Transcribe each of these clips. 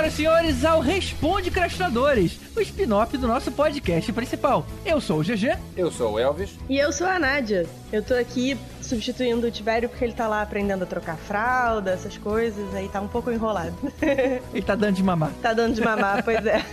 senhoras e senhores, ao Responde Crastinadores, o spin-off do nosso podcast principal. Eu sou o GG. Eu sou o Elvis. E eu sou a Nádia. Eu tô aqui substituindo o Tibério porque ele tá lá aprendendo a trocar fralda, essas coisas, aí tá um pouco enrolado. ele tá dando de mamar. Tá dando de mamar, pois é.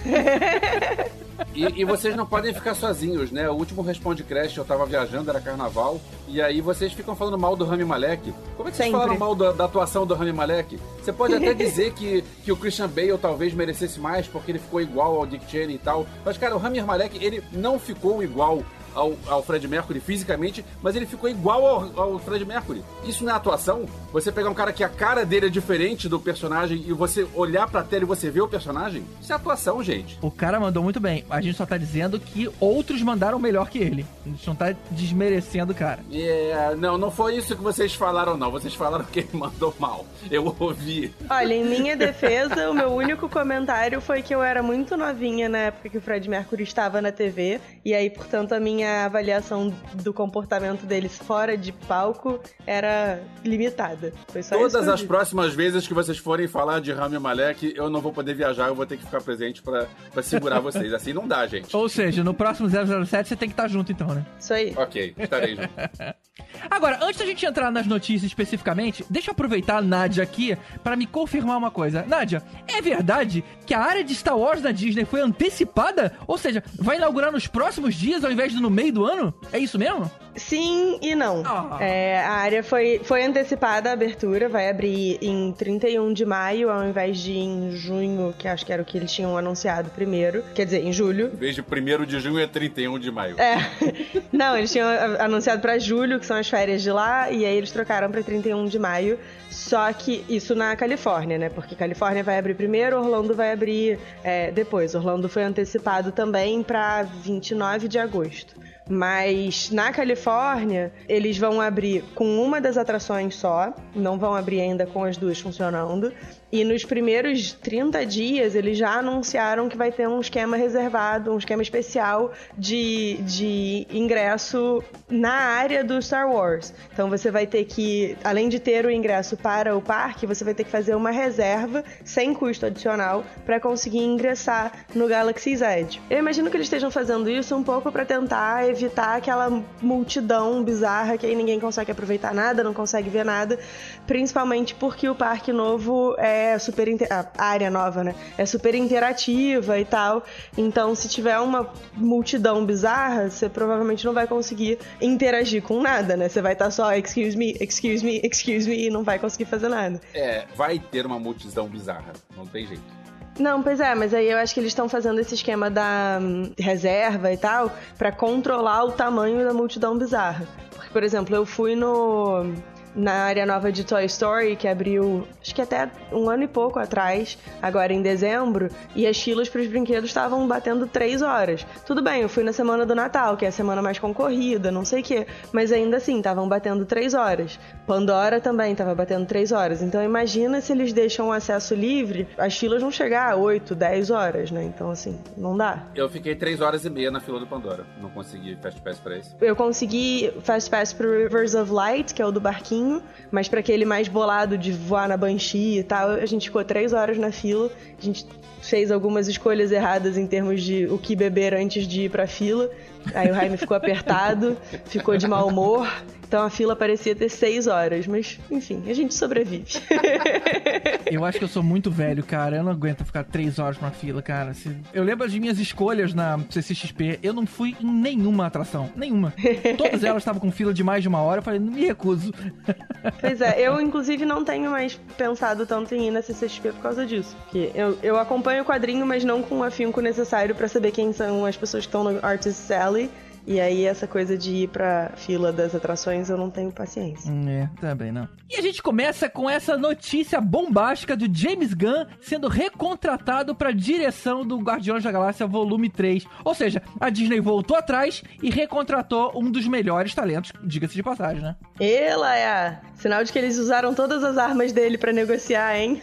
E, e, vocês não podem ficar sozinhos, né? O último Responde Crash eu tava viajando, era carnaval, e aí vocês ficam falando mal do Rami Malek. Como é que vocês Sempre. falaram mal da, da, atuação do Rami Malek? Você pode até dizer que, que o Christian Bale talvez merecesse mais porque ele ficou igual ao Dick Cheney e tal, mas cara, o Rami Malek, ele não ficou igual ao, ao Fred Mercury fisicamente, mas ele ficou igual ao, ao Fred Mercury. Isso não é atuação? Você pegar um cara que a cara dele é diferente do personagem e você olhar pra tela e você ver o personagem? Isso é atuação, gente. O cara mandou muito bem. A gente só tá dizendo que outros mandaram melhor que ele. A gente não tá desmerecendo o cara. Yeah, não, não foi isso que vocês falaram, não. Vocês falaram que ele mandou mal. Eu ouvi. Olha, em minha defesa, o meu único comentário foi que eu era muito novinha na época que o Fred Mercury estava na TV. E aí, portanto, a minha minha avaliação do comportamento deles fora de palco era limitada. Todas as próximas vezes que vocês forem falar de Rami Malek, eu não vou poder viajar, eu vou ter que ficar presente para segurar vocês. Assim não dá, gente. Ou seja, no próximo 007 você tem que estar junto então, né? Isso aí. Ok, estarei junto. Agora, antes da gente entrar nas notícias especificamente, deixa eu aproveitar a Nádia aqui para me confirmar uma coisa. Nádia, é verdade que a área de Star Wars da Disney foi antecipada? Ou seja, vai inaugurar nos próximos dias ao invés de no meio do ano? É isso mesmo? Sim e não. Oh. É, a área foi, foi antecipada a abertura, vai abrir em 31 de maio, ao invés de em junho, que acho que era o que eles tinham anunciado primeiro. Quer dizer, em julho. Em vez de 1 de junho é 31 de maio. É. Não, eles tinham anunciado para julho, que são as férias de lá, e aí eles trocaram para 31 de maio. Só que isso na Califórnia, né? Porque Califórnia vai abrir primeiro, Orlando vai abrir é, depois. Orlando foi antecipado também para 29 de agosto. Mas na Califórnia, eles vão abrir com uma das atrações só, não vão abrir ainda com as duas funcionando. E nos primeiros 30 dias, eles já anunciaram que vai ter um esquema reservado, um esquema especial de, de ingresso na área do Star Wars. Então você vai ter que, além de ter o ingresso para o parque, você vai ter que fazer uma reserva sem custo adicional para conseguir ingressar no Galaxy's Edge. Eu imagino que eles estejam fazendo isso um pouco para tentar evitar aquela multidão bizarra que aí ninguém consegue aproveitar nada, não consegue ver nada, principalmente porque o parque novo é é super. A área nova, né? É super interativa e tal. Então, se tiver uma multidão bizarra, você provavelmente não vai conseguir interagir com nada, né? Você vai estar só, excuse me, excuse me, excuse me, e não vai conseguir fazer nada. É, vai ter uma multidão bizarra. Não tem jeito. Não, pois é, mas aí eu acho que eles estão fazendo esse esquema da hum, reserva e tal para controlar o tamanho da multidão bizarra. Porque, por exemplo, eu fui no na área nova de Toy Story, que abriu acho que até um ano e pouco atrás, agora em dezembro, e as filas para os brinquedos estavam batendo três horas. Tudo bem, eu fui na semana do Natal, que é a semana mais concorrida, não sei o quê, mas ainda assim, estavam batendo três horas. Pandora também estava batendo três horas. Então imagina se eles deixam o acesso livre, as filas vão chegar a 8, 10 horas, né? Então assim, não dá. Eu fiquei três horas e meia na fila do Pandora. Não consegui Fast Pass para esse. Eu consegui Fast Pass pro Rivers of Light, que é o do barquinho mas para aquele mais bolado de voar na Banshee e tal, a gente ficou três horas na fila. A gente fez algumas escolhas erradas em termos de o que beber antes de ir pra fila. Aí o Jaime ficou apertado, ficou de mau humor. Então a fila parecia ter seis horas, mas enfim, a gente sobrevive. eu acho que eu sou muito velho, cara. Eu não aguento ficar três horas na fila, cara. Eu lembro das minhas escolhas na CCXP. Eu não fui em nenhuma atração. Nenhuma. Todas elas estavam com fila de mais de uma hora. Eu falei, não me recuso. Pois é, eu inclusive não tenho mais pensado tanto em ir na CCXP por causa disso. Porque eu, eu acompanho o quadrinho, mas não com o afinco necessário para saber quem são as pessoas que estão no Artist Alley e aí, essa coisa de ir pra fila das atrações, eu não tenho paciência. Hum, é, também não. E a gente começa com essa notícia bombástica do James Gunn sendo recontratado pra direção do Guardiões da Galáxia Volume 3. Ou seja, a Disney voltou atrás e recontratou um dos melhores talentos, diga-se de passagem, né? Ela é sinal de que eles usaram todas as armas dele para negociar, hein?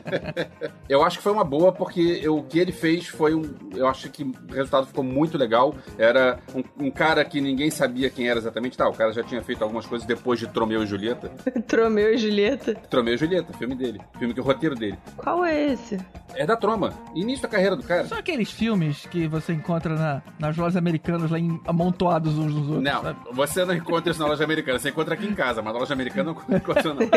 eu acho que foi uma boa, porque o que ele fez foi um. Eu acho que o resultado ficou muito legal. Era era um, um, cara que ninguém sabia quem era exatamente. Tá, o cara já tinha feito algumas coisas depois de Tromeu e Julieta. Tromeu e Julieta? Tromeu e Julieta, filme dele. Filme que é o roteiro dele. Qual é esse? É da Troma. Início da carreira do cara. São aqueles filmes que você encontra na, nas lojas americanas lá em, amontoados uns nos outros. Não, sabe? você não encontra isso na loja americana. Você encontra aqui em casa, mas na loja americana não encontra não.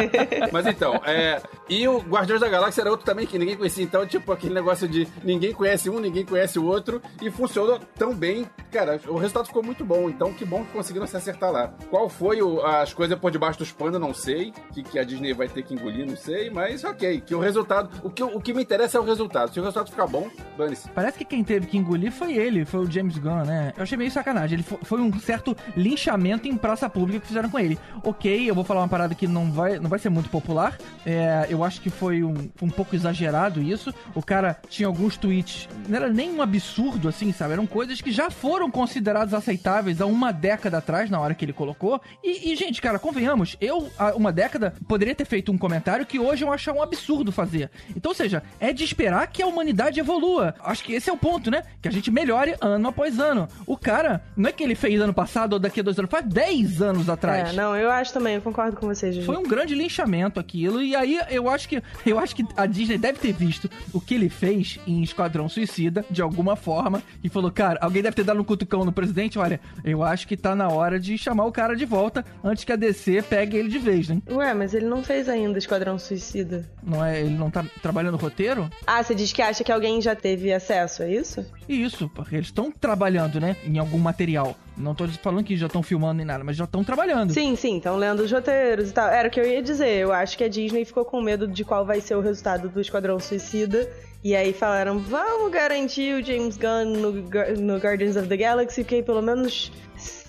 mas então, é... E o Guardiões da Galáxia era outro também que ninguém conhecia. Então, tipo, aquele negócio de ninguém conhece um, ninguém conhece o outro. E funcionou tão bem. Cara, o resultado ficou muito bom. Então, que bom que conseguiram se acertar lá. Qual foi o, as coisas por debaixo dos panos, não sei. Que, que a Disney vai ter que engolir, não sei. Mas ok, que o resultado... O que, o que me interessa é o resultado. Se o resultado ficar bom, dane-se. Parece que quem teve que engolir foi ele, foi o James Gunn, né? Eu achei meio sacanagem. Ele foi um certo linchamento em praça pública que fizeram com ele. Ok, eu vou falar uma parada que não vai, não vai ser muito popular. É, eu acho que foi um, um pouco exagerado isso. O cara tinha alguns tweets, não era nem um absurdo assim, sabe? Eram coisas que já foram consideradas aceitáveis há uma década atrás, na hora que ele colocou. E, e gente, cara, convenhamos, eu, há uma década, poderia ter feito um comentário que hoje eu acho um absurdo fazer. Então, ou seja, é de esperar que a humanidade evolua. Acho que esse é o ponto, né? Que a gente melhore ano após ano. O cara, não é que ele fez ano passado ou daqui a dois anos, faz 10 anos atrás. É, não, eu acho também, eu concordo com vocês. Foi um grande linchamento aquilo, e aí eu acho que eu acho que a Disney deve ter visto o que ele fez em Esquadrão Suicida, de alguma forma, e falou, cara, alguém deve ter dado um cutucão no presidente, olha, eu acho que tá na hora de chamar o cara de volta antes que a DC pegue ele de vez, né? Ué, mas ele não fez ainda Esquadrão Suicida. Não é, ele não tá trabalhando no roteiro? Ah, você diz que acha que alguém já teve acesso, é isso? Isso, porque eles estão trabalhando, né, em algum material. Não tô falando que já estão filmando nem nada, mas já estão trabalhando. Sim, sim, estão lendo os roteiros e tal. Era o que eu ia dizer. Eu acho que a Disney ficou com medo de qual vai ser o resultado do Esquadrão Suicida. E aí falaram, vamos garantir o James Gunn no, no Guardians of the Galaxy, porque pelo menos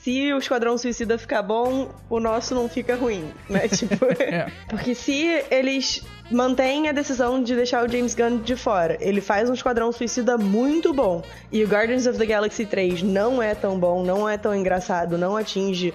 se o Esquadrão Suicida ficar bom, o nosso não fica ruim, né? Tipo, é. porque se eles mantém a decisão de deixar o James Gunn de fora. Ele faz um Esquadrão Suicida muito bom. E o Guardians of the Galaxy 3 não é tão bom, não é tão engraçado, não atinge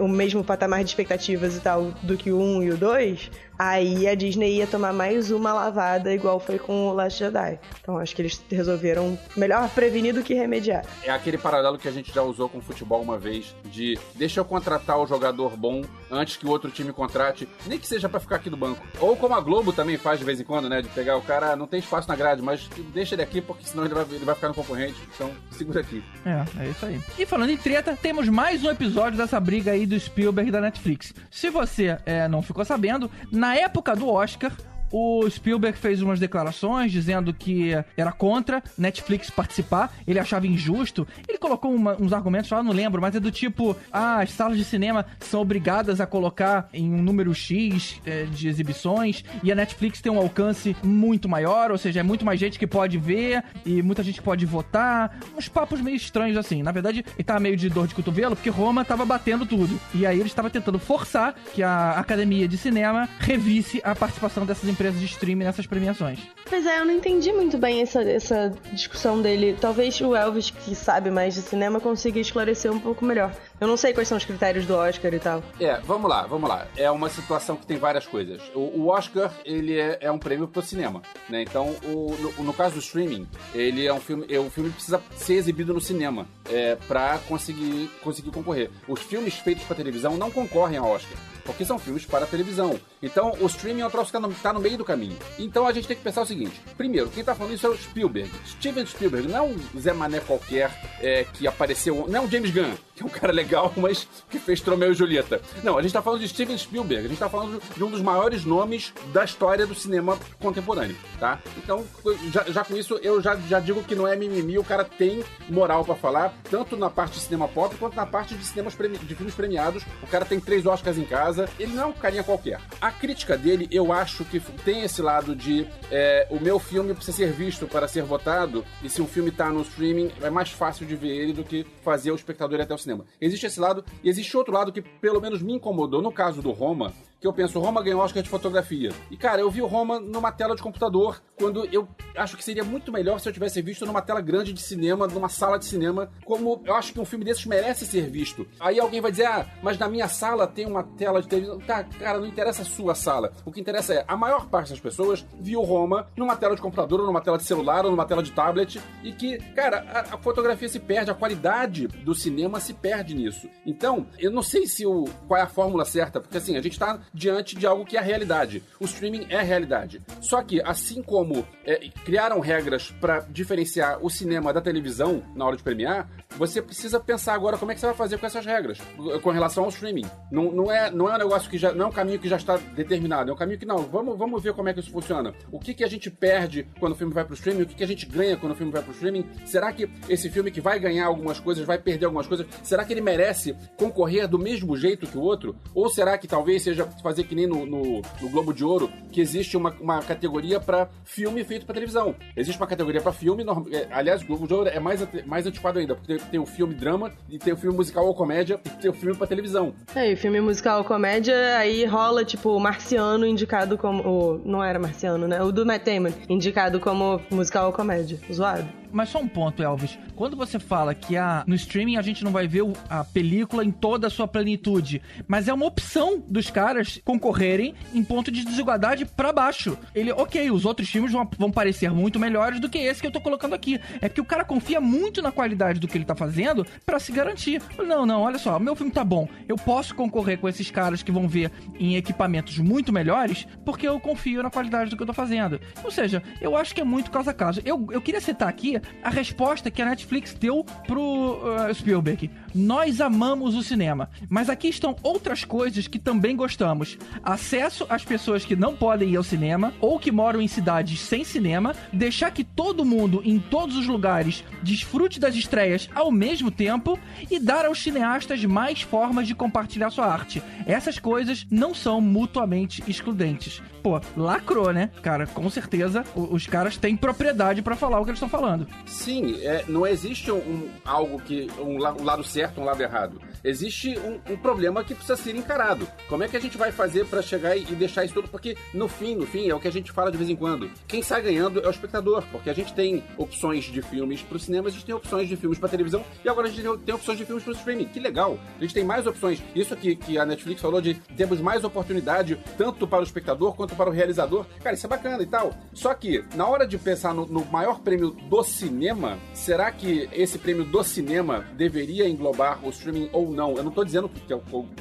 o mesmo patamar de expectativas e tal do que o 1 e o 2 aí a Disney ia tomar mais uma lavada, igual foi com o Last Jedi. Então acho que eles resolveram melhor prevenir do que remediar. É aquele paralelo que a gente já usou com o futebol uma vez, de deixa eu contratar o jogador bom antes que o outro time contrate, nem que seja para ficar aqui no banco. Ou como a Globo também faz de vez em quando, né, de pegar o cara, não tem espaço na grade, mas deixa ele aqui porque senão ele vai, ele vai ficar no concorrente, então segura aqui. É, é isso aí. E falando em treta, temos mais um episódio dessa briga aí do Spielberg da Netflix. Se você é, não ficou sabendo, na na época do Oscar, o Spielberg fez umas declarações dizendo que era contra Netflix participar, ele achava injusto. Ele colocou uma, uns argumentos lá, não lembro, mas é do tipo: ah, as salas de cinema são obrigadas a colocar em um número X é, de exibições e a Netflix tem um alcance muito maior, ou seja, é muito mais gente que pode ver e muita gente pode votar. Uns papos meio estranhos assim. Na verdade, ele tava meio de dor de cotovelo porque Roma tava batendo tudo. E aí ele estava tentando forçar que a academia de cinema revisse a participação dessas empresas de streaming nessas premiações. Pois é, eu não entendi muito bem essa, essa discussão dele. Talvez o Elvis, que sabe mais de cinema, consiga esclarecer um pouco melhor. Eu não sei quais são os critérios do Oscar e tal. É, vamos lá, vamos lá. É uma situação que tem várias coisas. O, o Oscar, ele é, é, um prêmio pro cinema, né? Então, o, no, no, caso do streaming, ele é um filme, é, o filme precisa ser exibido no cinema é, para conseguir, conseguir concorrer. Os filmes feitos para televisão não concorrem ao Oscar porque são filmes para televisão. Então, o streaming é um troço que está no, tá no, meio do caminho. Então, a gente tem que pensar o seguinte: primeiro, quem está falando isso é o Spielberg. Steven Spielberg não é um Zé Mané qualquer é, que apareceu, não é um James Gunn, que é um cara legal, mas que fez Tromeu e Julieta. Não, a gente está falando de Steven Spielberg, a gente está falando de um dos maiores nomes da história do cinema contemporâneo, tá? Então, já, já com isso, eu já, já digo que não é mimimi, o cara tem moral para falar, tanto na parte de cinema pop quanto na parte de cinemas de filmes premiados. O cara tem três Oscars em casa. Ele não é um carinha qualquer. A crítica dele, eu acho que tem esse lado de é, o meu filme precisa ser visto para ser votado, e se o filme tá no streaming, é mais fácil de ver ele do que fazer o espectador ir até o cinema. Existe esse lado, e existe outro lado que pelo menos me incomodou. No caso do Roma, que eu penso, Roma ganhou Oscar de fotografia. E, cara, eu vi o Roma numa tela de computador, quando eu acho que seria muito melhor se eu tivesse visto numa tela grande de cinema, numa sala de cinema, como eu acho que um filme desses merece ser visto. Aí alguém vai dizer, ah, mas na minha sala tem uma tela de televisão. Tá, cara, não interessa a sua sala. O que interessa é, a maior parte das pessoas viu Roma numa tela de computador, ou numa tela de celular, ou numa tela de tablet, e que, cara, a, a fotografia se perde, a qualidade do cinema se perde nisso. Então, eu não sei se o, qual é a fórmula certa, porque assim, a gente tá diante de algo que é realidade. O streaming é realidade. Só que, assim como é, criaram regras para diferenciar o cinema da televisão na hora de premiar, você precisa pensar agora como é que você vai fazer com essas regras, com relação ao streaming. Não, não, é, não é um negócio que já. Não é um caminho que já está determinado, é um caminho que não. Vamos, vamos ver como é que isso funciona. O que, que a gente perde quando o filme vai pro streaming? O que, que a gente ganha quando o filme vai pro streaming? Será que esse filme que vai ganhar algumas coisas, vai perder algumas coisas, será que ele merece concorrer do mesmo jeito que o outro? Ou será que talvez seja fazer que nem no, no, no Globo de Ouro, que existe uma, uma categoria para filme feito para televisão? Existe uma categoria para filme, é, aliás, o Globo de Ouro é mais, mais antiquado ainda, porque tem o filme drama, e tem o filme musical ou comédia, e tem o filme pra televisão. É, e filme musical ou comédia, aí rola, tipo, Marciano indicado como. Não era Marciano, né? O do Matt Damon, indicado como musical ou comédia. Zoado. Mas só um ponto, Elvis. Quando você fala que a, no streaming a gente não vai ver a película em toda a sua plenitude, mas é uma opção dos caras concorrerem em ponto de desigualdade para baixo. Ele, ok, os outros filmes vão, vão parecer muito melhores do que esse que eu tô colocando aqui. É porque o cara confia muito na qualidade do que ele tá fazendo para se garantir. Não, não, olha só, meu filme tá bom. Eu posso concorrer com esses caras que vão ver em equipamentos muito melhores porque eu confio na qualidade do que eu tô fazendo. Ou seja, eu acho que é muito caso a caso. Eu, eu queria citar aqui a resposta que a Netflix deu pro uh, Spielberg. Nós amamos o cinema, mas aqui estão outras coisas que também gostamos. Acesso às pessoas que não podem ir ao cinema ou que moram em cidades sem cinema, deixar que todo mundo em todos os lugares desfrute das estreias ao mesmo tempo e dar aos cineastas mais formas de compartilhar sua arte. Essas coisas não são mutuamente excludentes. Pô, lacrou, né? Cara, com certeza os caras têm propriedade para falar o que eles estão falando. Sim, é, não existe um, algo que. Um, um, lado certo, um lado errado. Existe um, um, problema que precisa ser encarado. Como é que a gente vai fazer para chegar e, e, deixar isso tudo? Porque no fim, no fim, é o que a gente fala de vez em quando. Quem sai ganhando é o espectador, porque a gente tem opções de filmes pro cinema, a gente tem opções de filmes pra televisão e agora a gente tem opções de filmes pro streaming. Que legal! A gente tem mais opções. Isso aqui que a Netflix falou de temos mais oportunidade tanto para o espectador quanto para o realizador. Cara, isso é bacana e tal. Só que, na hora de pensar no, no maior prêmio do cinema, será que esse prêmio do cinema deveria englobar o streaming ou não? Eu não tô dizendo que, que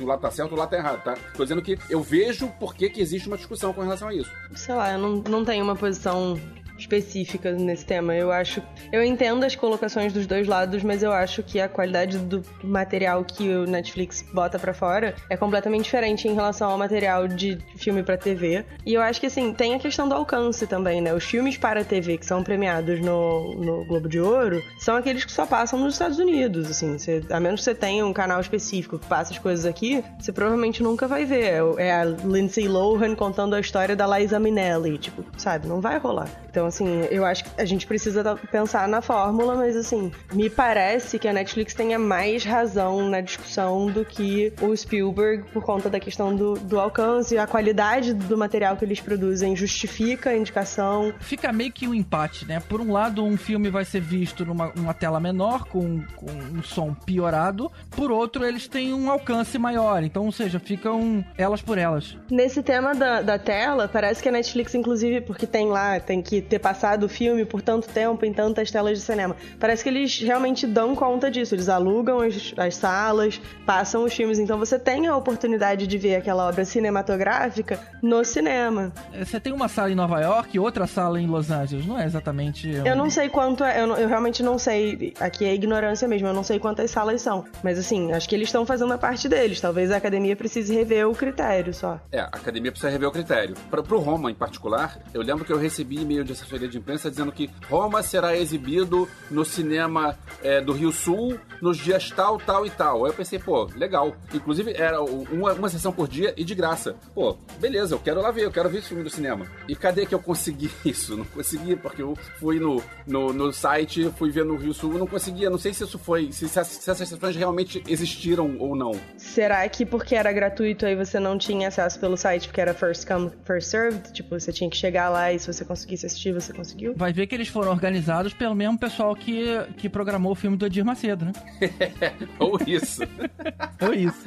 o lado tá certo ou o lado tá errado, tá? Tô dizendo que eu vejo por que existe uma discussão com relação a isso. Sei lá, eu não, não tenho uma posição específica nesse tema. Eu acho. Eu entendo as colocações dos dois lados, mas eu acho que a qualidade do material que o Netflix bota para fora é completamente diferente em relação ao material de filme para TV. E eu acho que, assim, tem a questão do alcance também, né? Os filmes para TV que são premiados no, no Globo de Ouro são aqueles que só passam nos Estados Unidos, assim. A menos que você tenha um canal específico que passa as coisas aqui, você provavelmente nunca vai ver. É, é a Lindsay Lohan contando a história da Liza Minnelli. Tipo, sabe? Não vai rolar. Então, então, assim, eu acho que a gente precisa pensar na fórmula, mas, assim, me parece que a Netflix tenha mais razão na discussão do que o Spielberg, por conta da questão do, do alcance, a qualidade do material que eles produzem justifica a indicação. Fica meio que um empate, né? Por um lado, um filme vai ser visto numa uma tela menor, com, com um som piorado, por outro, eles têm um alcance maior. Então, ou seja, ficam elas por elas. Nesse tema da, da tela, parece que a Netflix, inclusive, porque tem lá, tem que ter ter passado o filme por tanto tempo em tantas telas de cinema. Parece que eles realmente dão conta disso. Eles alugam as, as salas, passam os filmes. Então você tem a oportunidade de ver aquela obra cinematográfica no cinema. É, você tem uma sala em Nova York e outra sala em Los Angeles. Não é exatamente. Um... Eu não sei quanto é. Eu, eu, realmente não sei. Aqui é ignorância mesmo. Eu não sei quantas salas são. Mas assim, acho que eles estão fazendo a parte deles. Talvez a academia precise rever o critério só. É, a academia precisa rever o critério. Para pro Roma em particular, eu lembro que eu recebi e-mail de assessoria de imprensa dizendo que Roma será exibido no cinema é, do Rio Sul nos dias tal, tal e tal. Aí eu pensei, pô, legal. Inclusive, era uma, uma sessão por dia e de graça. Pô, beleza, eu quero lá ver, eu quero ver esse filme no cinema. E cadê que eu consegui isso? Não consegui, porque eu fui no, no, no site, fui ver no Rio Sul, não conseguia. Não sei se isso foi, se, se, se essas sessões realmente existiram ou não. Será que porque era gratuito aí você não tinha acesso pelo site, porque era first come, first served? Tipo, você tinha que chegar lá e se você conseguisse assistir, você conseguiu? Vai ver que eles foram organizados pelo mesmo pessoal que, que programou o filme do Edir Macedo, né? ou isso. ou isso.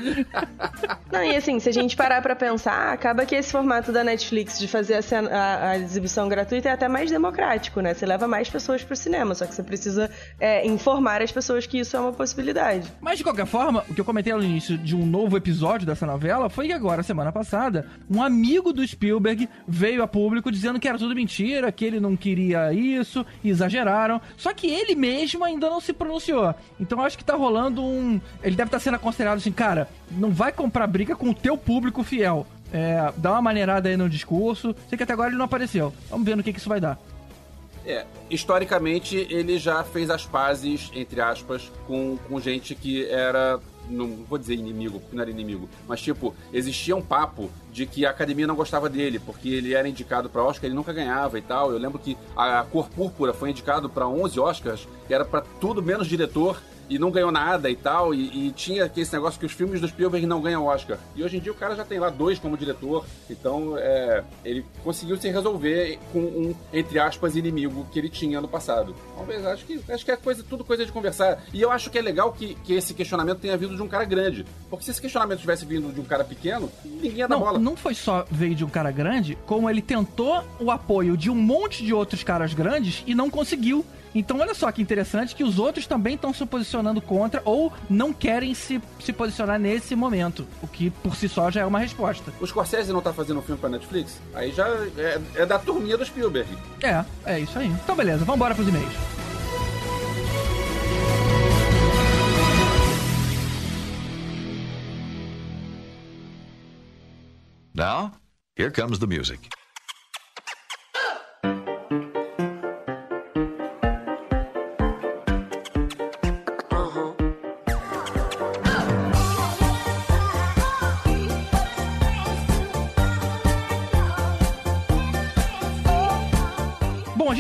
Não, e assim, se a gente parar pra pensar, acaba que esse formato da Netflix de fazer a, cena, a, a exibição gratuita é até mais democrático, né? Você leva mais pessoas pro cinema, só que você precisa é, informar as pessoas que isso é uma possibilidade. Mas de qualquer forma, o que eu comentei no início de um novo episódio dessa novela foi que agora, semana passada, um amigo do Spielberg veio a público dizendo que era tudo mentira, que ele não queria isso, exageraram. Só que ele mesmo ainda não se pronunciou. Então acho que tá rolando um. Ele deve estar tá sendo considerado assim, cara, não vai comprar briga com o teu público fiel. É, dá uma maneirada aí no discurso. Sei que até agora ele não apareceu. Vamos ver no que, que isso vai dar. É, historicamente ele já fez as pazes, entre aspas, com, com gente que era não vou dizer inimigo, porque não era inimigo, mas tipo, existia um papo de que a academia não gostava dele, porque ele era indicado para Oscar, ele nunca ganhava e tal. Eu lembro que a Cor Púrpura foi indicado para 11 Oscars, era para tudo menos diretor, e não ganhou nada e tal. E, e, tinha esse negócio que os filmes do Spielberg não ganham Oscar. E hoje em dia o cara já tem lá dois como diretor. Então é, ele conseguiu se resolver com um, entre aspas, inimigo que ele tinha no passado. Talvez, acho que, acho que é coisa, tudo coisa de conversar. E eu acho que é legal que, que esse questionamento tenha vindo de um cara grande. Porque se esse questionamento tivesse vindo de um cara pequeno, ninguém ia dar não, bola. Não foi só veio de um cara grande, como ele tentou o apoio de um monte de outros caras grandes e não conseguiu. Então, olha só que interessante que os outros também estão se posicionando contra ou não querem se, se posicionar nesse momento. O que por si só já é uma resposta. O Scorsese não tá fazendo um filme pra Netflix? Aí já é, é da turminha do Spielberg. É, é isso aí. Então, beleza, vamos embora pros e-mails. Now, here comes the music.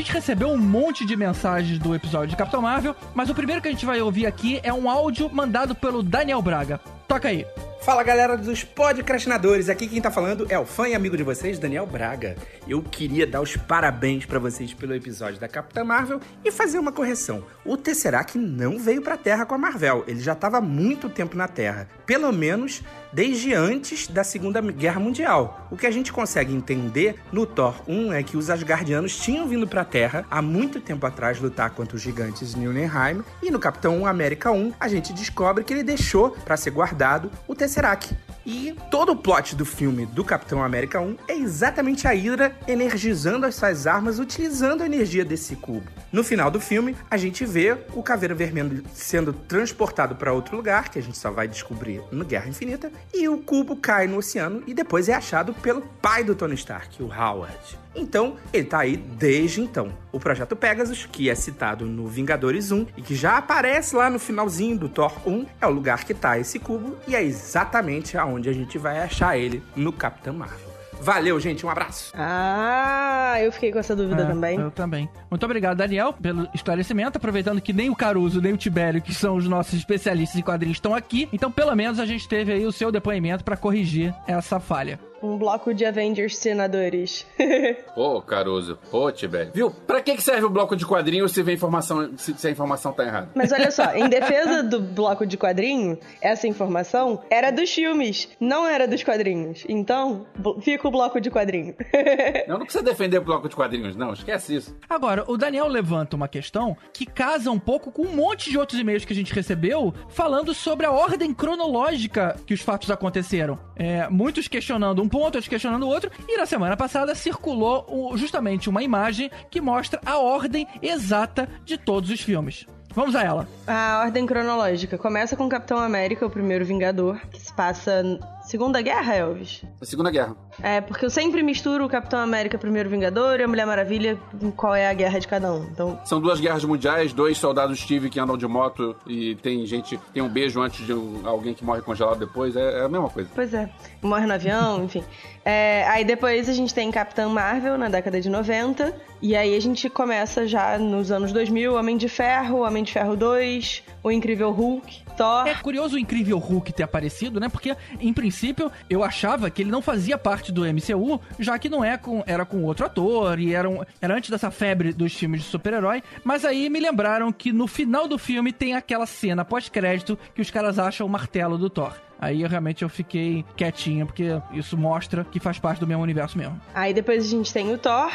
Gente recebeu um monte de mensagens do episódio de Capitão Marvel, mas o primeiro que a gente vai ouvir aqui é um áudio mandado pelo Daniel Braga. Toca aí. Fala galera dos podcastinadores, aqui quem tá falando é o fã e amigo de vocês, Daniel Braga. Eu queria dar os parabéns para vocês pelo episódio da Capitã Marvel e fazer uma correção. O Tesseract não veio pra Terra com a Marvel, ele já estava há muito tempo na Terra, pelo menos desde antes da Segunda Guerra Mundial. O que a gente consegue entender no Thor 1 é que os Asgardianos tinham vindo pra Terra há muito tempo atrás lutar contra os gigantes Nilnheim e no Capitão América 1 a gente descobre que ele deixou para ser guardado o Tesseract. E todo o plot do filme do Capitão América 1 é exatamente a Hydra energizando as suas armas utilizando a energia desse cubo. No final do filme, a gente vê o Caveira Vermelho sendo transportado para outro lugar, que a gente só vai descobrir no Guerra Infinita, e o cubo cai no oceano e depois é achado pelo pai do Tony Stark, o Howard. Então, ele tá aí desde então. O projeto Pegasus, que é citado no Vingadores 1 e que já aparece lá no finalzinho do Thor 1, é o lugar que tá esse cubo e é exatamente aonde a gente vai achar ele no Capitão Marvel. Valeu, gente. Um abraço. Ah, eu fiquei com essa dúvida é, também. Eu também. Muito obrigado, Daniel, pelo esclarecimento. Aproveitando que nem o Caruso, nem o Tibério, que são os nossos especialistas em quadrinhos, estão aqui. Então, pelo menos, a gente teve aí o seu depoimento para corrigir essa falha. Um bloco de Avengers senadores. Pô, Caruso. Pô, Tibério. Viu? Pra que serve o bloco de quadrinho se, vê informação, se, se, a informação tá errada? Mas olha só, em defesa do bloco de quadrinho, essa informação era dos filmes, não era dos quadrinhos. Então, fica o bloco de quadrinho. não, não precisa defender o bloco de quadrinhos, não. Esquece isso. Agora, o Daniel levanta uma questão que casa um pouco com um monte de outros e-mails que a gente recebeu falando sobre a ordem cronológica que os fatos aconteceram. É, muitos questionando um um ponto, outros questionando o outro. E na semana passada circulou justamente uma imagem que mostra a ordem exata de todos os filmes. Vamos a ela. A ordem cronológica começa com Capitão América, o primeiro Vingador, que se passa Segunda Guerra, Elvis? A Segunda Guerra. É, porque eu sempre misturo o Capitão América Primeiro Vingador e a Mulher Maravilha com qual é a guerra de cada um. Então, São duas guerras mundiais, dois soldados Steve que andam de moto e tem gente, tem um beijo antes de alguém que morre congelado depois, é, é a mesma coisa. pois é, morre no avião, enfim. É, aí depois a gente tem Capitão Marvel na década de 90. E aí a gente começa já nos anos 2000, Homem de Ferro, Homem de Ferro 2, O Incrível Hulk, Thor. É curioso o incrível Hulk ter aparecido, né? Porque, em princípio, eu achava que ele não fazia parte do MCU, já que não é com, era com outro ator e era, um- era antes dessa febre dos filmes de super-herói. Mas aí me lembraram que no final do filme tem aquela cena pós-crédito que os caras acham o martelo do Thor. Aí eu, realmente eu fiquei quietinho, porque isso mostra que faz parte do mesmo universo mesmo. Aí depois a gente tem o Thor,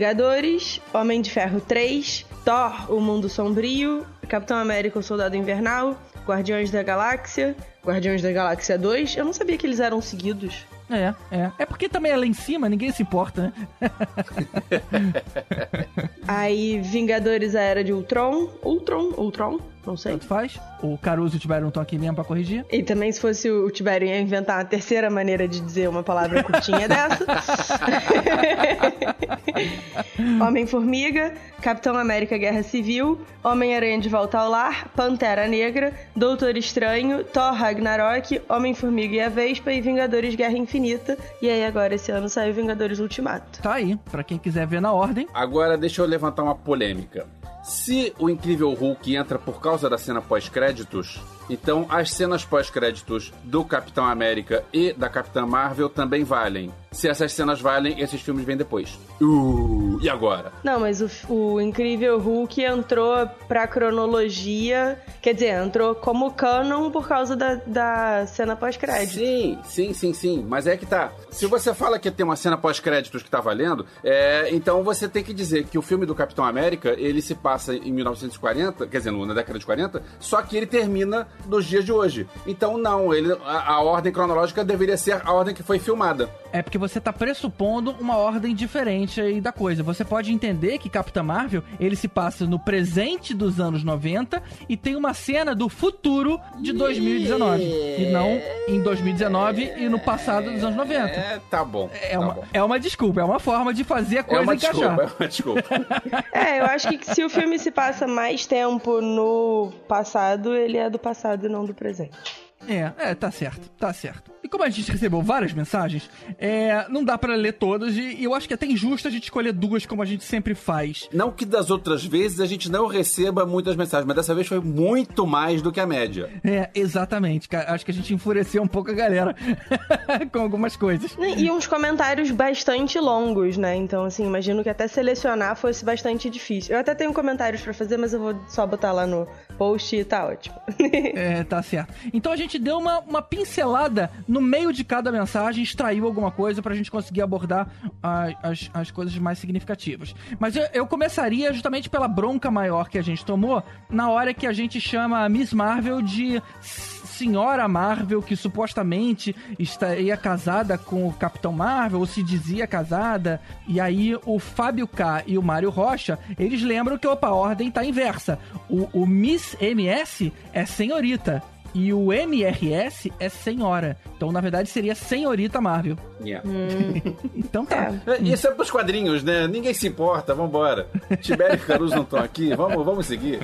Vingadores, Homem de Ferro 3, Thor, O Mundo Sombrio, Capitão América, O Soldado Invernal, Guardiões da Galáxia, Guardiões da Galáxia 2. Eu não sabia que eles eram seguidos. É, é. É porque também é lá em cima, ninguém se importa, né? Aí Vingadores, a Era de Ultron, Ultron, Ultron, não sei. Tanto faz. O Caruso e o Tiberio não estão aqui mesmo pra corrigir. E também se fosse o Tibério ia inventar uma terceira maneira de dizer uma palavra curtinha dessa. Homem-Formiga, Capitão América Guerra Civil, Homem-Aranha de Volta ao Lar, Pantera Negra, Doutor Estranho, Thor Ragnarok, Homem-Formiga e a Vespa e Vingadores Guerra Infinita. E aí agora esse ano saiu Vingadores Ultimato. Tá aí, pra quem quiser ver na ordem. Agora deixa eu levantar uma polêmica. Se o Incrível Hulk entra por causa da cena pós-créditos, então as cenas pós-créditos do Capitão América e da Capitã Marvel também valem. Se essas cenas valem, esses filmes vêm depois. Uh, e agora? Não, mas o, o Incrível Hulk entrou pra cronologia, quer dizer, entrou como canon por causa da, da cena pós-crédito. Sim, sim, sim, sim. Mas é que tá. Se você fala que tem uma cena pós-créditos que tá valendo, é, então você tem que dizer que o filme do Capitão América, ele se passa em 1940, quer dizer, na década de 40, só que ele termina nos dias de hoje. Então não, ele, a, a ordem cronológica deveria ser a ordem que foi filmada. É porque você tá pressupondo uma ordem diferente aí da coisa. Você pode entender que Capitã Marvel, ele se passa no presente dos anos 90 e tem uma cena do futuro de 2019. E não em 2019 e no passado dos anos 90. É, tá bom. É tá uma, bom. é uma desculpa, é uma forma de fazer a É coisa uma encaixar. desculpa, é uma desculpa. É, eu acho que se o filme se passa mais tempo no passado, ele é do passado e não do presente. É, é, tá certo, tá certo. E como a gente recebeu várias mensagens, é, não dá pra ler todas e, e eu acho que é até injusto a gente escolher duas como a gente sempre faz. Não que das outras vezes a gente não receba muitas mensagens, mas dessa vez foi muito mais do que a média. É, exatamente, cara. Acho que a gente enfureceu um pouco a galera com algumas coisas. E uns comentários bastante longos, né? Então, assim, imagino que até selecionar fosse bastante difícil. Eu até tenho comentários pra fazer, mas eu vou só botar lá no post e tá ótimo. É, tá certo. Então a gente deu uma, uma pincelada no meio de cada mensagem, extraiu alguma coisa pra gente conseguir abordar a- as, as coisas mais significativas. Mas eu, eu começaria justamente pela bronca maior que a gente tomou na hora que a gente chama a Miss Marvel de Senhora Marvel, que supostamente estaria casada com o Capitão Marvel, ou se dizia casada. E aí o Fábio K e o Mário Rocha, eles lembram que opa, a ordem tá inversa. O, o Miss MS é senhorita. E o MRS é senhora. Então, na verdade, seria senhorita Marvel. Yeah. Então tá. É, Isso é pros quadrinhos, né? Ninguém se importa, vambora. Tibério e Caruso não estão aqui, vamos, vamos seguir.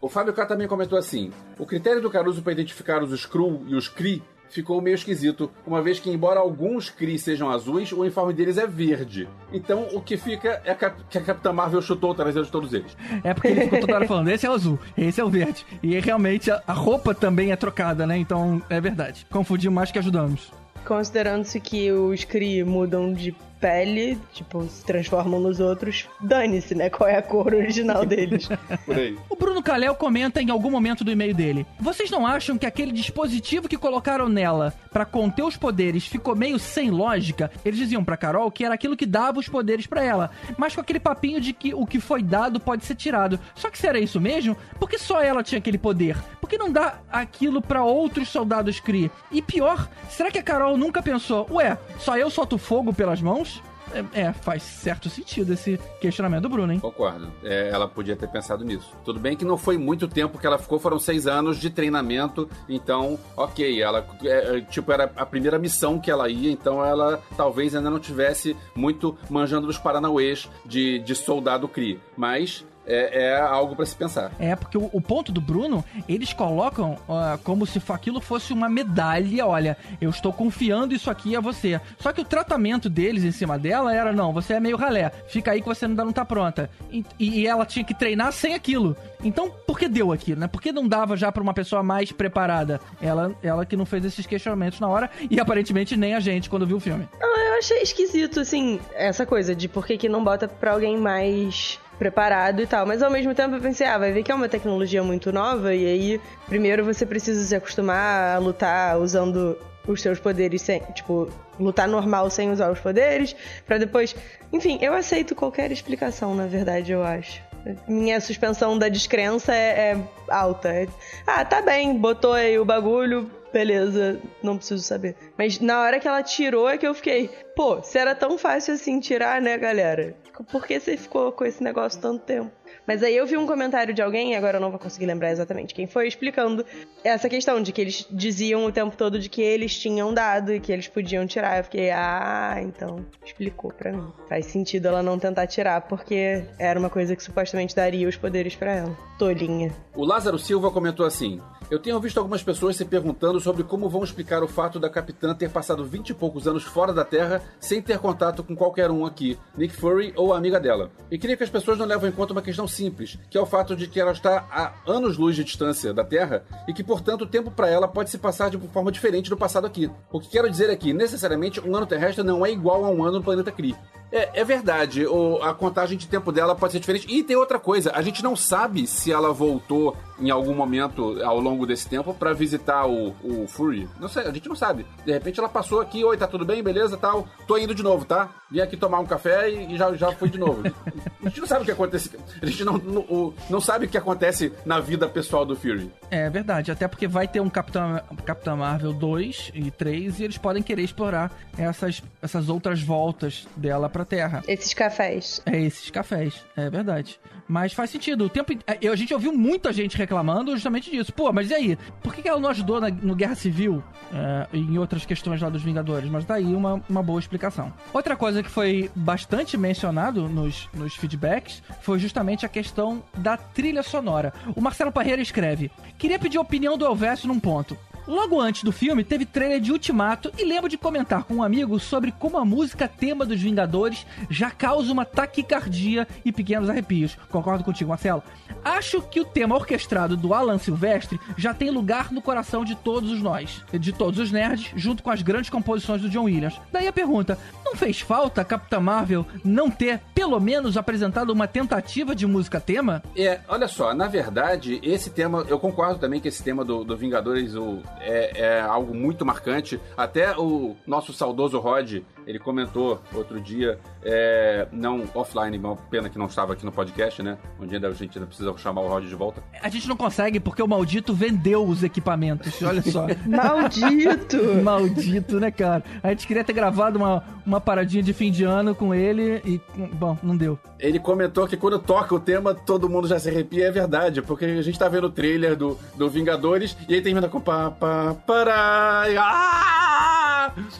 O Fábio K também comentou assim: o critério do Caruso para identificar os Skrull e os Kree ficou meio esquisito, uma vez que, embora alguns Kree sejam azuis, o uniforme deles é verde. Então, o que fica é cap- que a Capitã Marvel chutou o traseiro de todos eles. É porque ele ficou toda hora falando, esse é o azul, esse é o verde. E realmente a, a roupa também é trocada, né? Então é verdade. Confundiu mais que ajudamos. Considerando-se que os Kree mudam de pele, tipo, se transformam nos outros, dane-se, né? Qual é a cor original deles. Por aí. O Bruno Calel comenta em algum momento do e-mail dele: Vocês não acham que aquele dispositivo que colocaram nela pra conter os poderes ficou meio sem lógica? Eles diziam pra Carol que era aquilo que dava os poderes pra ela, mas com aquele papinho de que o que foi dado pode ser tirado. Só que se era isso mesmo, por que só ela tinha aquele poder? Por que não dá aquilo pra outros soldados Kree? E pior, será que a Carol nunca pensou: Ué, só eu solto fogo pelas mãos? É, é, faz certo sentido esse questionamento do Bruno, hein? Concordo. É, ela podia ter pensado nisso. Tudo bem que não foi muito tempo que ela ficou, foram seis anos de treinamento, então, ok, ela, é, é tipo, era a primeira missão que ela ia, então ela talvez ainda não tivesse muito manjando dos paranauês de, de soldado Cree. Mas é, é algo para se pensar. É, porque o, o, ponto do Bruno, eles colocam uh, como se aquilo fosse uma medalha. Olha, eu estou confiando isso aqui a você. Só que o tratamento deles em cima dela era: não, você é meio ralé, fica aí que você ainda não tá pronta. E, e ela tinha que treinar sem aquilo. Então, por que deu aquilo, né? Por que não dava já para uma pessoa mais preparada? Ela, ela que não fez esses questionamentos na hora e aparentemente nem a gente quando viu o filme. eu achei esquisito, assim, essa coisa de por que, que não bota pra alguém mais preparado e tal. Mas ao mesmo tempo eu pensei, ah, vai ver que é uma tecnologia muito nova e aí primeiro você precisa se acostumar a lutar usando os seus poderes sem, tipo, lutar normal sem usar os poderes, para depois, enfim, eu aceito qualquer explicação, na verdade, eu acho. Minha suspensão da descrença é, é alta. É, ah, tá bem, botou aí o bagulho, beleza, não preciso saber. Mas na hora que ela tirou é que eu fiquei, pô, se era tão fácil assim tirar, né, galera? Por que você ficou com esse negócio tanto tempo? Mas aí eu vi um comentário de alguém, agora eu não vou conseguir lembrar exatamente quem foi, explicando essa questão de que eles diziam o tempo todo de que eles tinham dado e que eles podiam tirar. Eu fiquei, ah, então explicou para mim. Faz sentido ela não tentar tirar, porque era uma coisa que supostamente daria os poderes para ela. Tolinha. O Lázaro Silva comentou assim: eu tenho visto algumas pessoas se perguntando sobre como vão explicar o fato da capitã ter passado 20 e poucos anos fora da Terra sem ter contato com qualquer um aqui, Nick Fury ou a amiga dela. E queria que as pessoas não levem em conta uma questão simples, que é o fato de que ela está a anos-luz de distância da Terra e que, portanto, o tempo para ela pode se passar de forma diferente do passado aqui. O que quero dizer é que, necessariamente, um ano terrestre não é igual a um ano no planeta Kree. É, é, verdade, o, a contagem de tempo dela pode ser diferente. E tem outra coisa, a gente não sabe se ela voltou em algum momento ao longo desse tempo para visitar o, o Fury. Não sei, a gente não sabe. De repente ela passou aqui, oi, tá tudo bem, beleza, tal. Tô indo de novo, tá? Vim aqui tomar um café e, e já, já fui de novo. a gente não sabe o que acontece. A gente não, não, não, sabe o que acontece na vida pessoal do Fury. É verdade, até porque vai ter um Capitão, Capitão Marvel 2 e 3 e eles podem querer explorar essas, essas outras voltas dela pra Terra. Esses cafés. É, esses cafés, é verdade. Mas faz sentido. O tempo. A gente ouviu muita gente reclamando justamente disso. Pô, mas e aí? Por que ela não ajudou na, no Guerra Civil é, e em outras questões lá dos Vingadores? Mas daí tá uma, uma boa explicação. Outra coisa que foi bastante mencionado nos, nos feedbacks foi justamente a questão da trilha sonora. O Marcelo Parreira escreve: Queria pedir a opinião do Elvésio num ponto. Logo antes do filme, teve trailer de Ultimato e lembro de comentar com um amigo sobre como a música tema dos Vingadores já causa uma taquicardia e pequenos arrepios. Concordo contigo, Marcelo? Acho que o tema orquestrado do Alan Silvestre já tem lugar no coração de todos nós, de todos os nerds, junto com as grandes composições do John Williams. Daí a pergunta: não fez falta a Capitã Marvel não ter, pelo menos, apresentado uma tentativa de música tema? É, olha só, na verdade, esse tema, eu concordo também que esse tema do, do Vingadores, o é, é, algo muito marcante. Até o nosso saudoso Rod, ele comentou outro dia, é, não offline, uma pena que não estava aqui no podcast, né? Um dia a gente ainda precisa chamar o Rod de volta. A gente não consegue porque o maldito vendeu os equipamentos, olha só. maldito! maldito, né, cara? A gente queria ter gravado uma, uma paradinha de fim de ano com ele e, bom, não deu. Ele comentou que quando toca o tema, todo mundo já se arrepia, é verdade, porque a gente tá vendo o trailer do, do Vingadores e aí termina com pá, pá, pará, ah!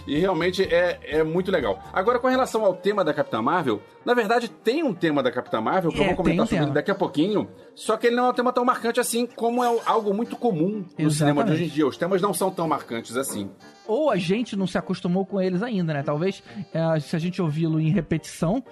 E realmente é, é muito legal. Agora, com relação ao tema da Capitã Marvel, na verdade tem um tema da Capitã Marvel que é, eu vou comentar um sobre ele daqui a pouquinho, só que ele não é um tema tão marcante assim como é algo muito comum no Exatamente. cinema de hoje em dia. Os temas não são tão marcantes assim ou a gente não se acostumou com eles ainda, né? Talvez é, se a gente ouvi-lo em repetição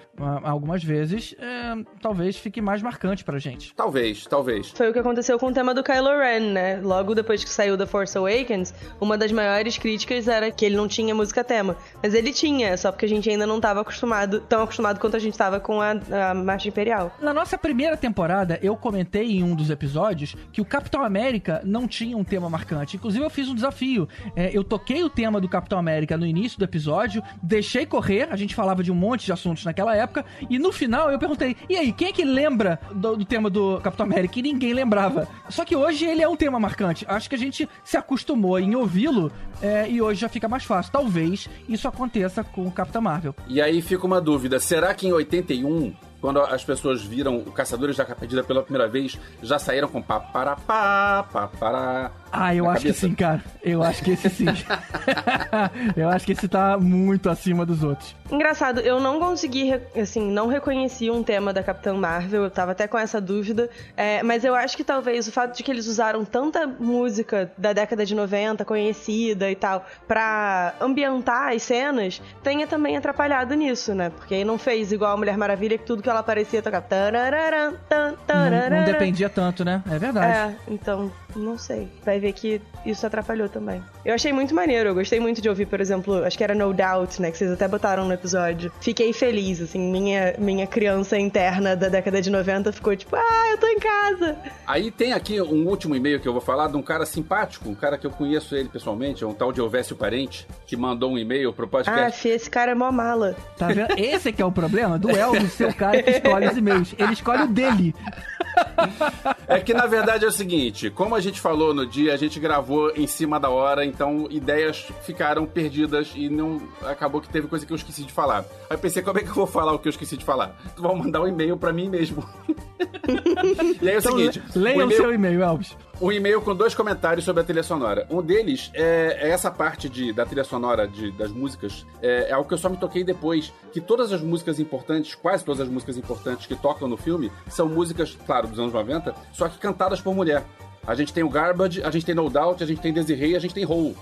algumas vezes, é, talvez fique mais marcante pra gente. Talvez, talvez. Foi o que aconteceu com o tema do Kylo Ren, né? Logo depois que saiu The Force Awakens, uma das maiores críticas era que ele não tinha música tema. Mas ele tinha, só porque a gente ainda não estava acostumado, tão acostumado quanto a gente estava com a, a Marcha Imperial. Na nossa primeira temporada, eu comentei em um dos episódios que o Capitão América não tinha um tema marcante. Inclusive, eu fiz um desafio. É, eu toquei o tema do Capitão América no início do episódio, deixei correr, a gente falava de um monte de assuntos naquela época, e no final eu perguntei: e aí, quem é que lembra do, do tema do Capitão América? E ninguém lembrava. Só que hoje ele é um tema marcante. Acho que a gente se acostumou em ouvi-lo é, e hoje já fica mais fácil fácil. Talvez isso aconteça com o Capitão Marvel. E aí fica uma dúvida: será que em 81 quando as pessoas viram o Caçadores da Capa Perdida pela primeira vez, já saíram com pá, para, pá, pá, para. Ah, eu acho cabeça. que sim, cara. Eu acho que esse sim. eu acho que esse tá muito acima dos outros. Engraçado, eu não consegui, assim, não reconheci um tema da Capitã Marvel, eu tava até com essa dúvida, é, mas eu acho que talvez o fato de que eles usaram tanta música da década de 90, conhecida e tal, pra ambientar as cenas, tenha também atrapalhado nisso, né? Porque aí não fez igual a Mulher Maravilha, que tudo que ela parecia tocar. Não, não dependia tanto, né? É verdade. É, então, não sei. Vai ver que isso atrapalhou também. Eu achei muito maneiro, eu gostei muito de ouvir, por exemplo, acho que era No Doubt, né? Que vocês até botaram no episódio. Fiquei feliz, assim, minha, minha criança interna da década de 90 ficou tipo, ah, eu tô em casa. Aí tem aqui um último e-mail que eu vou falar de um cara simpático, um cara que eu conheço ele pessoalmente, é um tal de Elvésio Parente, que mandou um e-mail pro podcast. Ah, Fih, esse cara é mó mala. Tá vendo? Esse que é o problema do Elvis ser o cara que escolhe os e-mails. Ele escolhe o dele. É que na verdade é o seguinte, como a gente falou no dia, a gente gravou em cima da hora, então ideias ficaram perdidas e não acabou que teve coisa que eu esqueci de falar. Aí pensei, como é que eu vou falar o que eu esqueci de falar? Tu vai mandar um e-mail para mim mesmo. e aí é o então, seguinte, leia o, o seu e-mail, Elvis um e-mail com dois comentários sobre a trilha sonora. Um deles é, é essa parte de, da trilha sonora de, das músicas. É, é algo que eu só me toquei depois. Que todas as músicas importantes, quase todas as músicas importantes que tocam no filme, são músicas, claro, dos anos 90, só que cantadas por mulher. A gente tem o Garbage, a gente tem No Doubt, a gente tem Desiree, a gente tem Hole.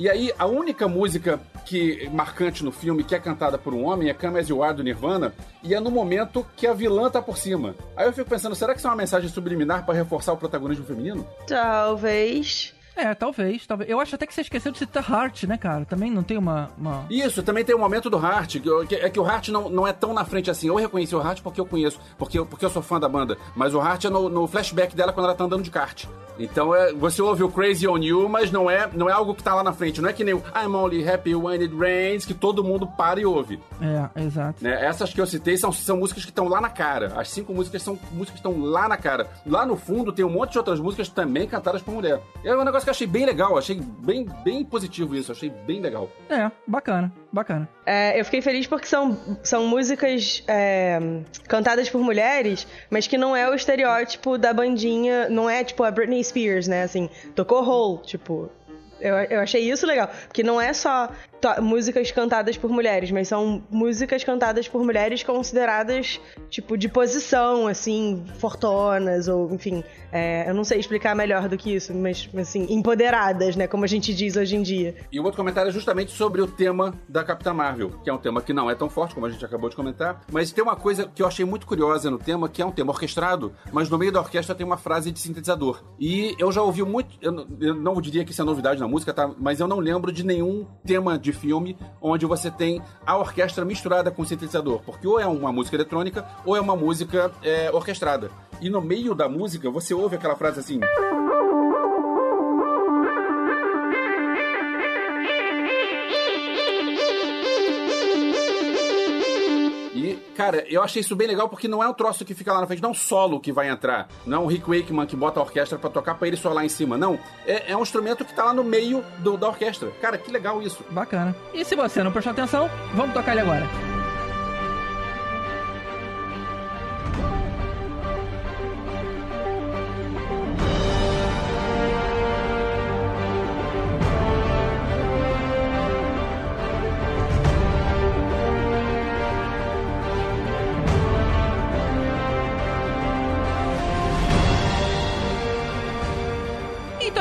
E aí, a única música que marcante no filme que é cantada por um homem é Come As You Are do Nirvana, e é no momento que a vilã tá por cima. Aí eu fico pensando, será que isso é uma mensagem subliminar para reforçar o protagonismo feminino? Talvez. É, talvez, talvez. Eu acho até que você esqueceu de citar Heart, né, cara? Também não tem uma. uma... Isso, também tem o um momento do Heart. Que, é que o Heart não, não é tão na frente assim. Eu reconheci o Heart porque eu conheço, porque eu, porque eu sou fã da banda. Mas o Heart é no, no flashback dela quando ela tá andando de kart. Então é, você ouve o Crazy on You, mas não é, não é algo que tá lá na frente. Não é que nem o I'm Only Happy When It Rains, que todo mundo para e ouve. É, exato. Né? Essas que eu citei são, são músicas que estão lá na cara. As cinco músicas são músicas que estão lá na cara. Lá no fundo tem um monte de outras músicas também cantadas por mulher. É um negócio que eu achei bem legal. Achei achei bem, bem positivo isso, achei bem legal. É, bacana, bacana. É, eu fiquei feliz porque são, são músicas é, cantadas por mulheres, mas que não é o estereótipo da bandinha, não é tipo a Britney Spears, né? Assim, tocou hole, tipo, eu, eu achei isso legal. Porque não é só músicas cantadas por mulheres, mas são músicas cantadas por mulheres consideradas, tipo, de posição, assim, fortonas, ou, enfim, é, eu não sei explicar melhor do que isso, mas, assim, empoderadas, né, como a gente diz hoje em dia. E o outro comentário é justamente sobre o tema da Capitã Marvel, que é um tema que não é tão forte, como a gente acabou de comentar, mas tem uma coisa que eu achei muito curiosa no tema, que é um tema orquestrado, mas no meio da orquestra tem uma frase de sintetizador. E eu já ouvi muito, eu, eu não diria que isso é novidade na música, tá? Mas eu não lembro de nenhum tema de filme onde você tem a orquestra misturada com o sintetizador, porque ou é uma música eletrônica ou é uma música é, orquestrada. E no meio da música você ouve aquela frase assim. Cara, eu achei isso bem legal porque não é um troço que fica lá na frente, não é um solo que vai entrar. Não é um Rick Wakeman que bota a orquestra para tocar para ele solar em cima. Não. É, é, um instrumento que tá lá no meio do, da orquestra. Cara, que legal isso. Bacana. E se você não prestou atenção, vamos tocar ele agora.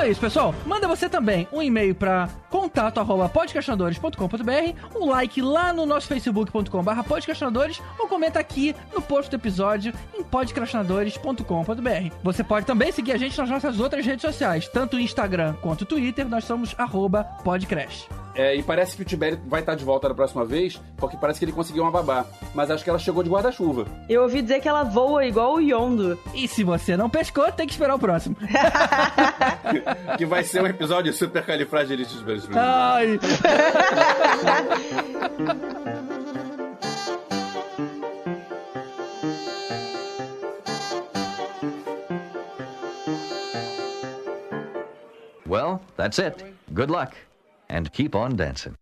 Isso, pessoal. Manda você também um e-mail para contato@podcastinadores.com.br, um like lá no nosso facebook.com/podcastinadores ou comenta aqui no post do episódio em podcastinadores.com.br. Você pode também seguir a gente nas nossas outras redes sociais, tanto Instagram quanto Twitter, nós somos @podcrash. É, e parece que o Tibério vai estar de volta da próxima vez, porque parece que ele conseguiu uma babá. Mas acho que ela chegou de guarda-chuva. Eu ouvi dizer que ela voa igual o Yondo. E se você não pescou, tem que esperar o próximo. que vai ser um episódio super califragilisticexpialidocious. Ai! Well, that's it. Good luck. And keep on dancing.